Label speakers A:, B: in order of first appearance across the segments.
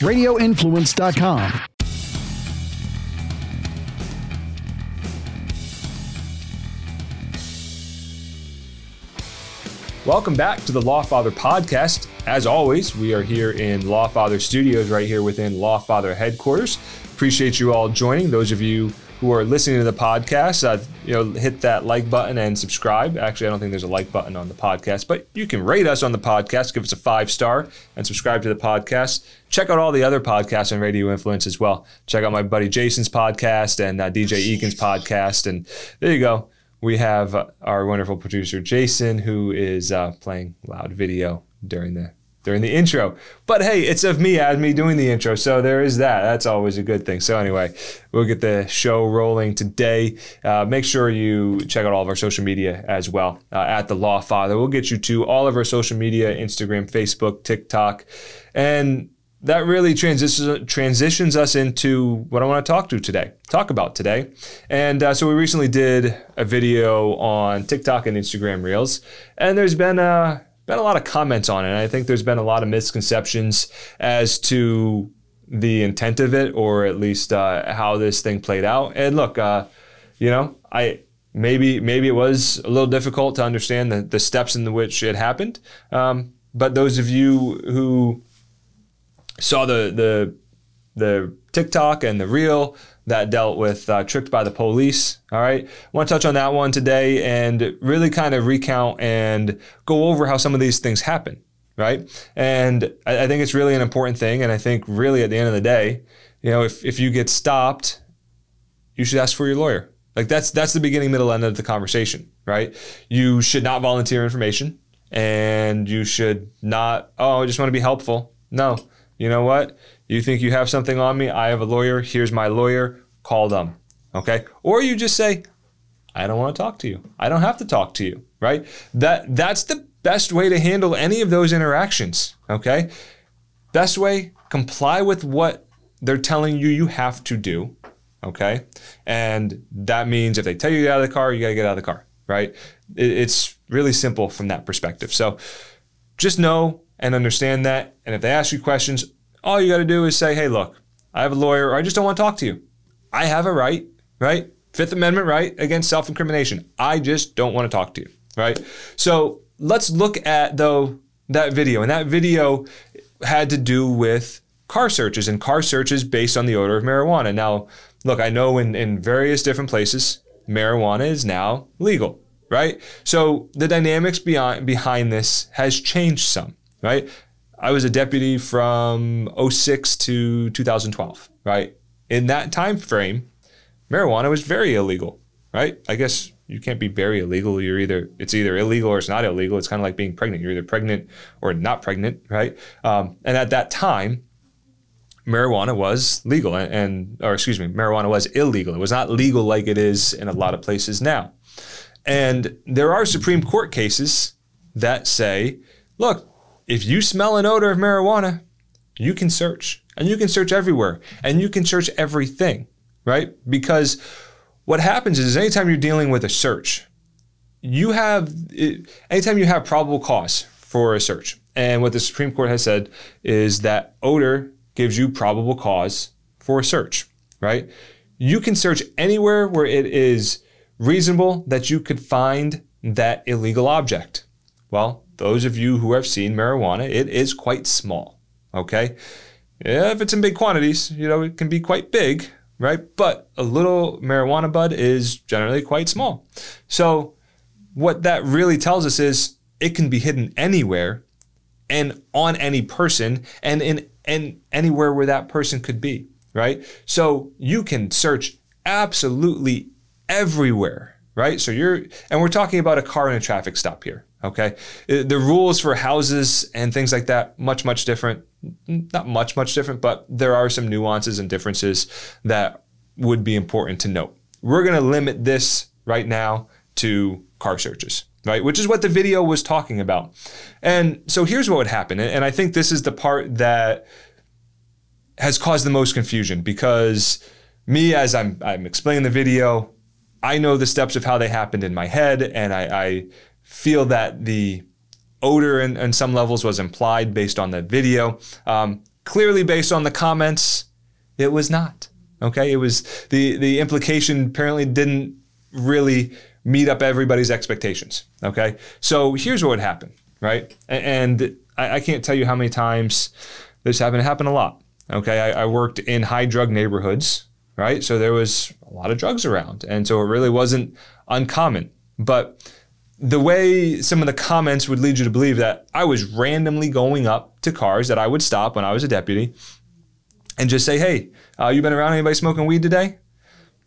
A: radioinfluence.com.
B: Welcome back to the Lawfather podcast. As always, we are here in Lawfather Studios, right here within Lawfather headquarters. Appreciate you all joining. Those of you who are listening to the podcast, uh, you know, hit that like button and subscribe. Actually, I don't think there's a like button on the podcast, but you can rate us on the podcast, give us a five star, and subscribe to the podcast. Check out all the other podcasts on Radio Influence as well. Check out my buddy Jason's podcast and uh, DJ Eakin's podcast, and there you go we have our wonderful producer Jason, who is uh, playing loud video during the during the intro. But hey, it's of me as me doing the intro, so there is that. That's always a good thing. So anyway, we'll get the show rolling today. Uh, make sure you check out all of our social media as well uh, at the Lawfather. We'll get you to all of our social media: Instagram, Facebook, TikTok, and that really transitions transitions us into what I want to talk to today, talk about today. And uh, so we recently did a video on TikTok and Instagram Reels, and there's been a been a lot of comments on it. And I think there's been a lot of misconceptions as to the intent of it, or at least uh, how this thing played out. And look, uh, you know, I maybe maybe it was a little difficult to understand the, the steps in which it happened. Um, but those of you who saw the the the TikTok and the reel that dealt with uh, tricked by the police. All right, I want to touch on that one today and really kind of recount and go over how some of these things happen. Right, and I, I think it's really an important thing. And I think really at the end of the day, you know, if if you get stopped, you should ask for your lawyer. Like that's that's the beginning, middle, end of the conversation. Right, you should not volunteer information, and you should not. Oh, I just want to be helpful. No you know what? You think you have something on me? I have a lawyer. Here's my lawyer. Call them. Okay? Or you just say, I don't want to talk to you. I don't have to talk to you, right? That that's the best way to handle any of those interactions, okay? Best way, comply with what they're telling you you have to do, okay? And that means if they tell you to get out of the car, you got to get out of the car, right? It's really simple from that perspective. So just know and understand that. And if they ask you questions, all you got to do is say, hey, look, I have a lawyer, or I just don't want to talk to you. I have a right, right? Fifth Amendment right against self incrimination. I just don't want to talk to you, right? So let's look at, though, that video. And that video had to do with car searches and car searches based on the odor of marijuana. Now, look, I know in, in various different places, marijuana is now legal, right? So the dynamics beyond, behind this has changed some right? I was a deputy from 06 to 2012, right? In that time frame, marijuana was very illegal, right? I guess you can't be very illegal. You're either it's either illegal or it's not illegal. It's kind of like being pregnant. You're either pregnant or not pregnant, right? Um, and at that time, marijuana was legal, and, and or excuse me, marijuana was illegal. It was not legal like it is in a lot of places now. And there are Supreme Court cases that say, look, if you smell an odor of marijuana, you can search and you can search everywhere and you can search everything, right? Because what happens is anytime you're dealing with a search, you have, anytime you have probable cause for a search, and what the Supreme Court has said is that odor gives you probable cause for a search, right? You can search anywhere where it is reasonable that you could find that illegal object. Well, those of you who have seen marijuana, it is quite small. Okay? Yeah, if it's in big quantities, you know, it can be quite big, right? But a little marijuana bud is generally quite small. So, what that really tells us is it can be hidden anywhere and on any person and in and anywhere where that person could be, right? So, you can search absolutely everywhere, right? So, you're and we're talking about a car in a traffic stop here. Okay. Uh, the rules for houses and things like that, much, much different. Not much, much different, but there are some nuances and differences that would be important to note. We're going to limit this right now to car searches, right? Which is what the video was talking about. And so here's what would happen. And I think this is the part that has caused the most confusion because me, as I'm, I'm explaining the video, I know the steps of how they happened in my head, and I, I feel that the odor in, in some levels was implied based on the video. Um, clearly based on the comments, it was not. Okay, it was the the implication apparently didn't really meet up everybody's expectations. Okay, so here's what would happen, right? And I, I can't tell you how many times this happened. It happened a lot. Okay, I, I worked in high drug neighborhoods, right? So there was a lot of drugs around, and so it really wasn't uncommon. But the way some of the comments would lead you to believe that I was randomly going up to cars that I would stop when I was a deputy and just say, "Hey, uh, you been around anybody smoking weed today?"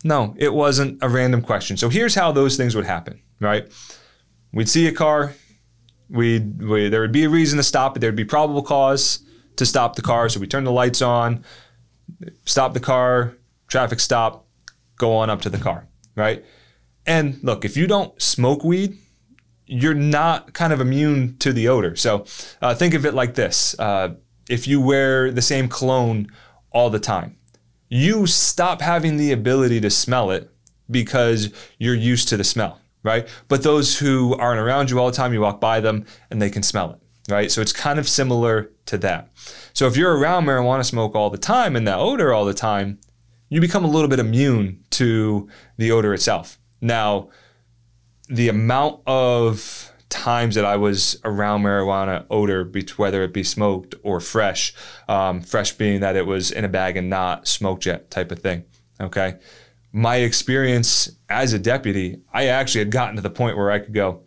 B: No, it wasn't a random question. So here's how those things would happen, right? We'd see a car, we'd, we there would be a reason to stop it. There'd be probable cause to stop the car. So we turn the lights on, stop the car, traffic stop, go on up to the car, right? And look, if you don't smoke weed, you're not kind of immune to the odor. So uh, think of it like this: uh, if you wear the same cologne all the time, you stop having the ability to smell it because you're used to the smell, right? But those who aren't around you all the time, you walk by them and they can smell it, right? So it's kind of similar to that. So if you're around marijuana smoke all the time and that odor all the time, you become a little bit immune to the odor itself. Now, the amount of times that I was around marijuana odor, whether it be smoked or fresh, um, fresh being that it was in a bag and not smoked yet type of thing. Okay. My experience as a deputy, I actually had gotten to the point where I could go,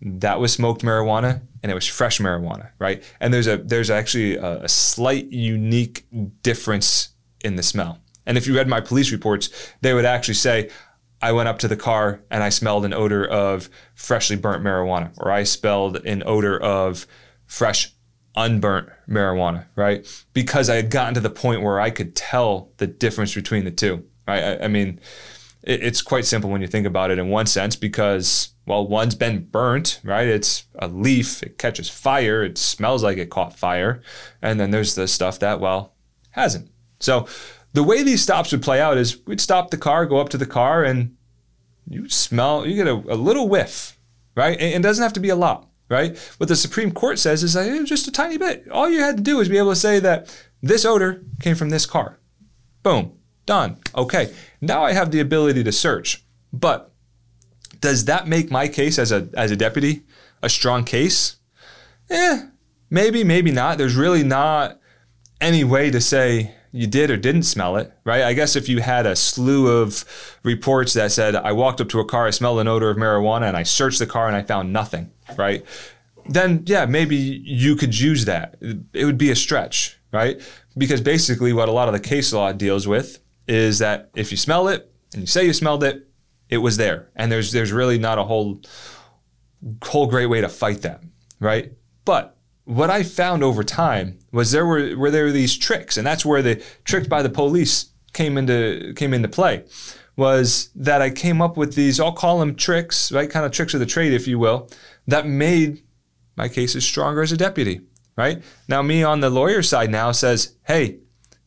B: that was smoked marijuana and it was fresh marijuana, right? And there's a there's actually a, a slight unique difference in the smell. And if you read my police reports, they would actually say, I went up to the car and I smelled an odor of freshly burnt marijuana, or I smelled an odor of fresh unburnt marijuana, right? Because I had gotten to the point where I could tell the difference between the two, right? I, I mean, it, it's quite simple when you think about it in one sense because, well, one's been burnt, right? It's a leaf, it catches fire, it smells like it caught fire. And then there's the stuff that, well, hasn't. So the way these stops would play out is we'd stop the car, go up to the car, and you smell, you get a, a little whiff, right? And it doesn't have to be a lot, right? What the Supreme Court says is that just a tiny bit. All you had to do was be able to say that this odor came from this car. Boom, done. Okay, now I have the ability to search. But does that make my case as a as a deputy a strong case? Eh, maybe, maybe not. There's really not any way to say you did or didn't smell it, right? I guess if you had a slew of reports that said, I walked up to a car, I smelled an odor of marijuana, and I searched the car and I found nothing, right? Then, yeah, maybe you could use that. It would be a stretch, right? Because basically, what a lot of the case law deals with is that if you smell it and you say you smelled it, it was there. And there's, there's really not a whole, whole great way to fight that, right? But what I found over time was there were where there were these tricks, and that's where the tricked by the police came into came into play. Was that I came up with these, I'll call them tricks, right? Kind of tricks of the trade, if you will, that made my cases stronger as a deputy, right? Now, me on the lawyer side now says, hey,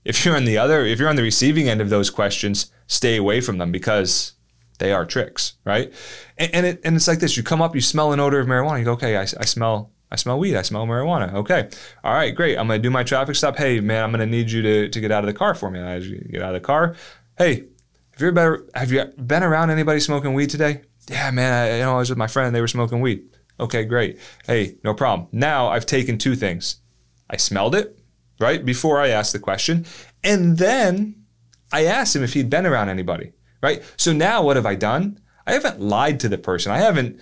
B: if you're on the other, if you're on the receiving end of those questions, stay away from them because they are tricks, right? And, and, it, and it's like this: you come up, you smell an odor of marijuana, you go, okay, I, I smell I smell weed. I smell marijuana. Okay. All right, great. I'm going to do my traffic stop. Hey, man, I'm going to need you to, to get out of the car for me. And I get out of the car. Hey, have you, ever, have you been around anybody smoking weed today? Yeah, man, I, you know, I was with my friend. They were smoking weed. Okay, great. Hey, no problem. Now I've taken two things. I smelled it, right, before I asked the question. And then I asked him if he'd been around anybody, right? So now what have I done? I haven't lied to the person. I haven't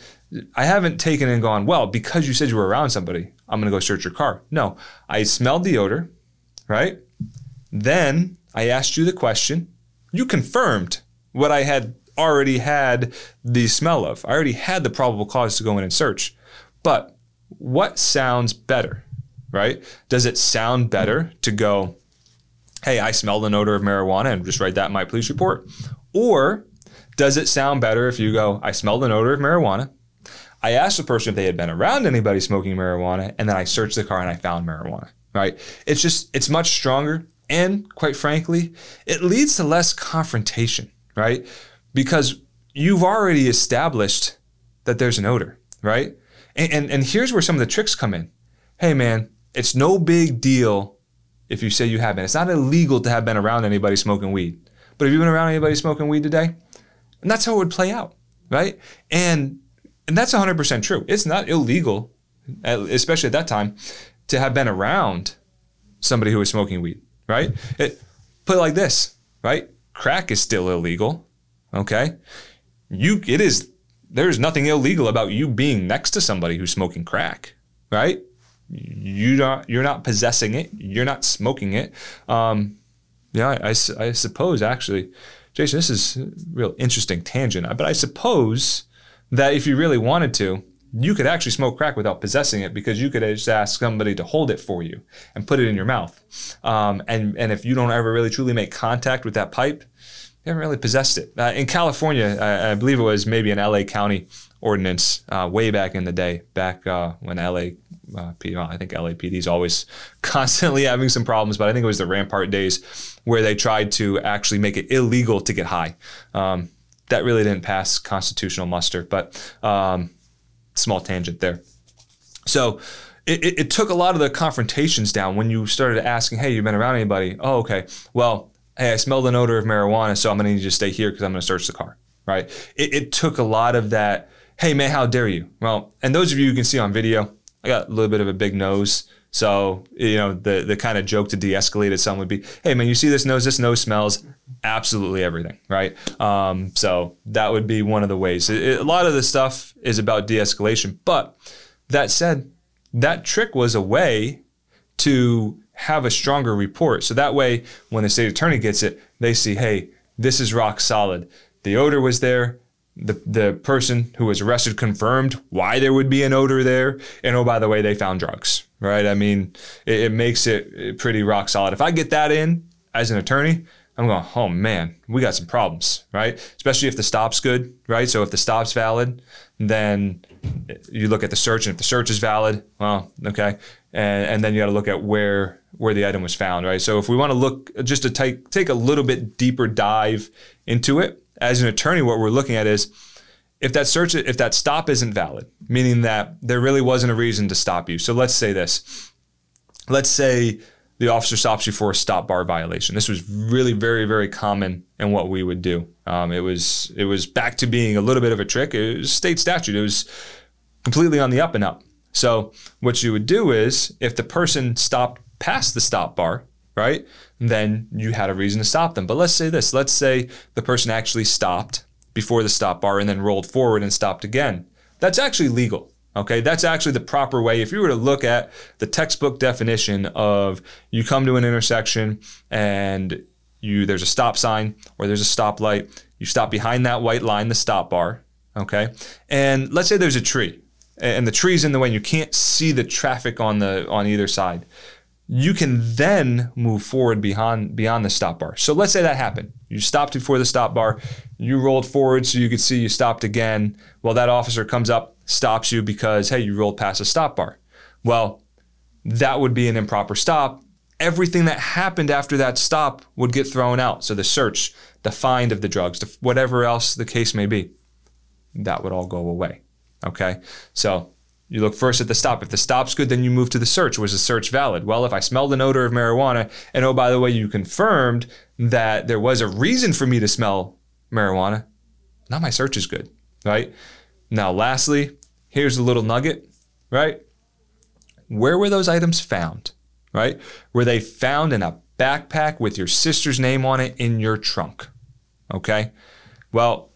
B: I haven't taken and gone, well, because you said you were around somebody, I'm going to go search your car. No, I smelled the odor, right? Then I asked you the question. You confirmed what I had already had the smell of. I already had the probable cause to go in and search. But what sounds better, right? Does it sound better to go, hey, I smelled an odor of marijuana and just write that in my police report? Or does it sound better if you go, I smelled an odor of marijuana? I asked the person if they had been around anybody smoking marijuana, and then I searched the car and I found marijuana. Right? It's just it's much stronger, and quite frankly, it leads to less confrontation. Right? Because you've already established that there's an odor. Right? And, and, and here's where some of the tricks come in. Hey man, it's no big deal if you say you have been. It's not illegal to have been around anybody smoking weed. But have you been around anybody smoking weed today? And that's how it would play out, right? And and that's 100% true. It's not illegal, especially at that time, to have been around somebody who was smoking weed, right? It, put it like this, right? Crack is still illegal, okay? You, it is, there's nothing illegal about you being next to somebody who's smoking crack, right? You not, you're not possessing it. You're not smoking it. Um, yeah, I, I, I suppose actually, Jason, this is a real interesting tangent, but I suppose that if you really wanted to, you could actually smoke crack without possessing it because you could just ask somebody to hold it for you and put it in your mouth. Um, and and if you don't ever really truly make contact with that pipe, you haven't really possessed it. Uh, in California, I, I, believe it was maybe an LA County ordinance uh, way back in the day, back uh, when LA. Uh, I think LAPD is always constantly having some problems, but I think it was the Rampart days where they tried to actually make it illegal to get high. Um, that really didn't pass constitutional muster. But um, small tangent there. So it, it, it, took a lot of the confrontations down when you started asking, "Hey, you been around anybody?" Oh, okay. Well, hey, I smelled an odor of marijuana, so I'm gonna need you to stay here because I'm gonna search the car. Right? It, it took a lot of that. Hey, man, how dare you? Well, and those of you who can see on video, I got a little bit of a big nose. So, you know, the the kind of joke to de-escalate it some would be, hey man, you see this nose, this nose smells absolutely everything, right? Um, so that would be one of the ways. It, it, a lot of the stuff is about de-escalation, but that said, that trick was a way to have a stronger report. So that way, when the state attorney gets it, they see, hey, this is rock solid. The odor was there the the person who was arrested confirmed why there would be an odor there, and oh by the way, they found drugs. Right? I mean, it, it makes it pretty rock solid. If I get that in as an attorney, I'm going, oh man, we got some problems, right? Especially if the stop's good, right? So if the stop's valid, then you look at the search, and if the search is valid, well, okay, and, and then you got to look at where where the item was found, right? So if we want to look just to take take a little bit deeper dive into it, as an attorney, what we're looking at is if that search, if that stop isn't valid, meaning that there really wasn't a reason to stop you. So let's say this. Let's say the officer stops you for a stop bar violation. This was really very, very common in what we would do. Um, it was it was back to being a little bit of a trick. It was state statute. It was completely on the up and up. So what you would do is if the person stopped past the stop bar, right? Then you had a reason to stop them. But let's say this let's say the person actually stopped before the stop bar and then rolled forward and stopped again. That's actually legal. Okay, that's actually the proper way. If you were to look at the textbook definition of you come to an intersection and you there's a stop sign or there's a stop light, you stop behind that white line, the stop bar. Okay, and let's say there's a tree and the tree's in the way and you can't see the traffic on the on either side you can then move forward beyond beyond the stop bar. So let's say that happened. You stopped before the stop bar, you rolled forward so you could see you stopped again. Well, that officer comes up, stops you because hey, you rolled past a stop bar. Well, that would be an improper stop. Everything that happened after that stop would get thrown out. So the search, the find of the drugs, whatever else the case may be, that would all go away. Okay? So you look first at the stop. If the stop's good, then you move to the search. Was the search valid? Well, if I smelled an odor of marijuana, and oh, by the way, you confirmed that there was a reason for me to smell marijuana, now my search is good, right? Now, lastly, here's a little nugget, right? Where were those items found, right? Were they found in a backpack with your sister's name on it in your trunk? Okay. Well,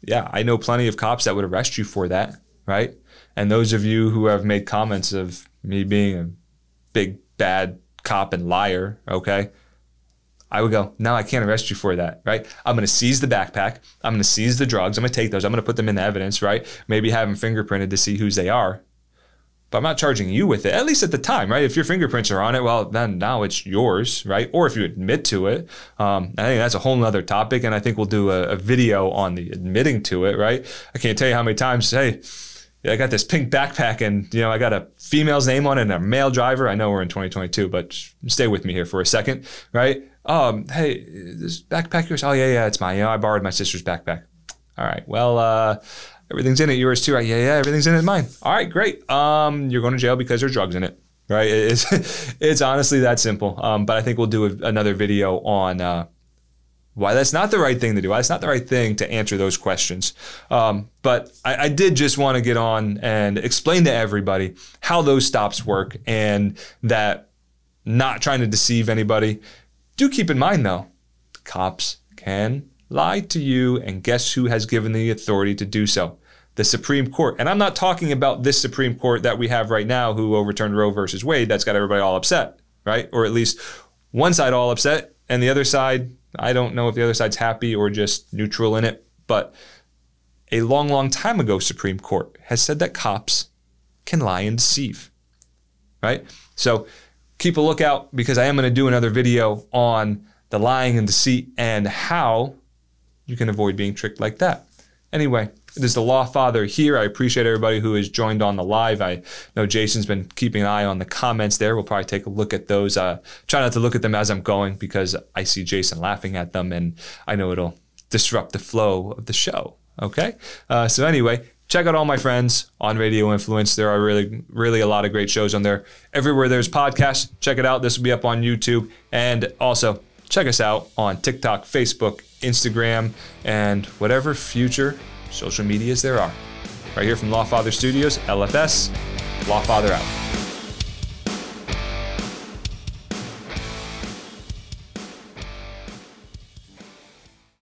B: yeah, I know plenty of cops that would arrest you for that, right? And those of you who have made comments of me being a big bad cop and liar, okay, I would go, no, I can't arrest you for that, right? I'm to seize the backpack. I'm to seize the drugs. I'm to take those. I'm to put them in the evidence, right? Maybe have them fingerprinted to see whose they are. But I'm not charging you with it, at least at the time, right? If your fingerprints are on it, well, then now it's yours, right? Or if you admit to it, um, I think that's a whole other topic. And I think we'll do a, a video on the admitting to it, right? I can't tell you how many times, hey, I got this pink backpack and you know I got a female's name on it and a male driver. I know we're in 2022, but stay with me here for a second, right? Um, hey, this backpack yours? Oh yeah, yeah, it's mine. You know, I borrowed my sister's backpack. All right, well, uh, everything's in it. Yours too, right? Yeah, yeah, everything's in it. Mine. All right, great. Um, you're going to jail because there's drugs in it. right? It's it's honestly that simple. Um, but I think we'll do a, another video on uh, why that's not the right thing to do. Why it's not the right thing to answer those questions. Um, but I, I did just want to get on and explain to everybody how those stops work and that not trying to deceive anybody. Do keep in mind though, cops can lie to you, and guess who has given the authority to do so? The Supreme Court. And I'm not talking about this Supreme Court that we have right now who overturned Roe versus Wade. That's got everybody all upset, right? Or at least one side all upset, and the other side, I don't know if the other side's happy or just neutral in it, but a long, long time ago, Supreme Court has said that cops can lie and deceive, right? So keep a lookout because I am going to do another video on the lying and deceit and how you can avoid being tricked like that. Anyway, is the Lawfather here. I appreciate everybody who has joined on the live. I know Jason's been keeping an eye on the comments there. We'll probably take a look at those. Uh, try not to look at them as I'm going because I see Jason laughing at them and I know it'll disrupt the flow of the show. Okay? Uh, so, anyway, check out all my friends on Radio Influence. There are really, really a lot of great shows on there. Everywhere there's podcasts, check it out. This will be up on YouTube. And also, check us out on TikTok, Facebook, Instagram, and whatever future social medias there are. Right here from Lawfather Studios, LFS, Lawfather out.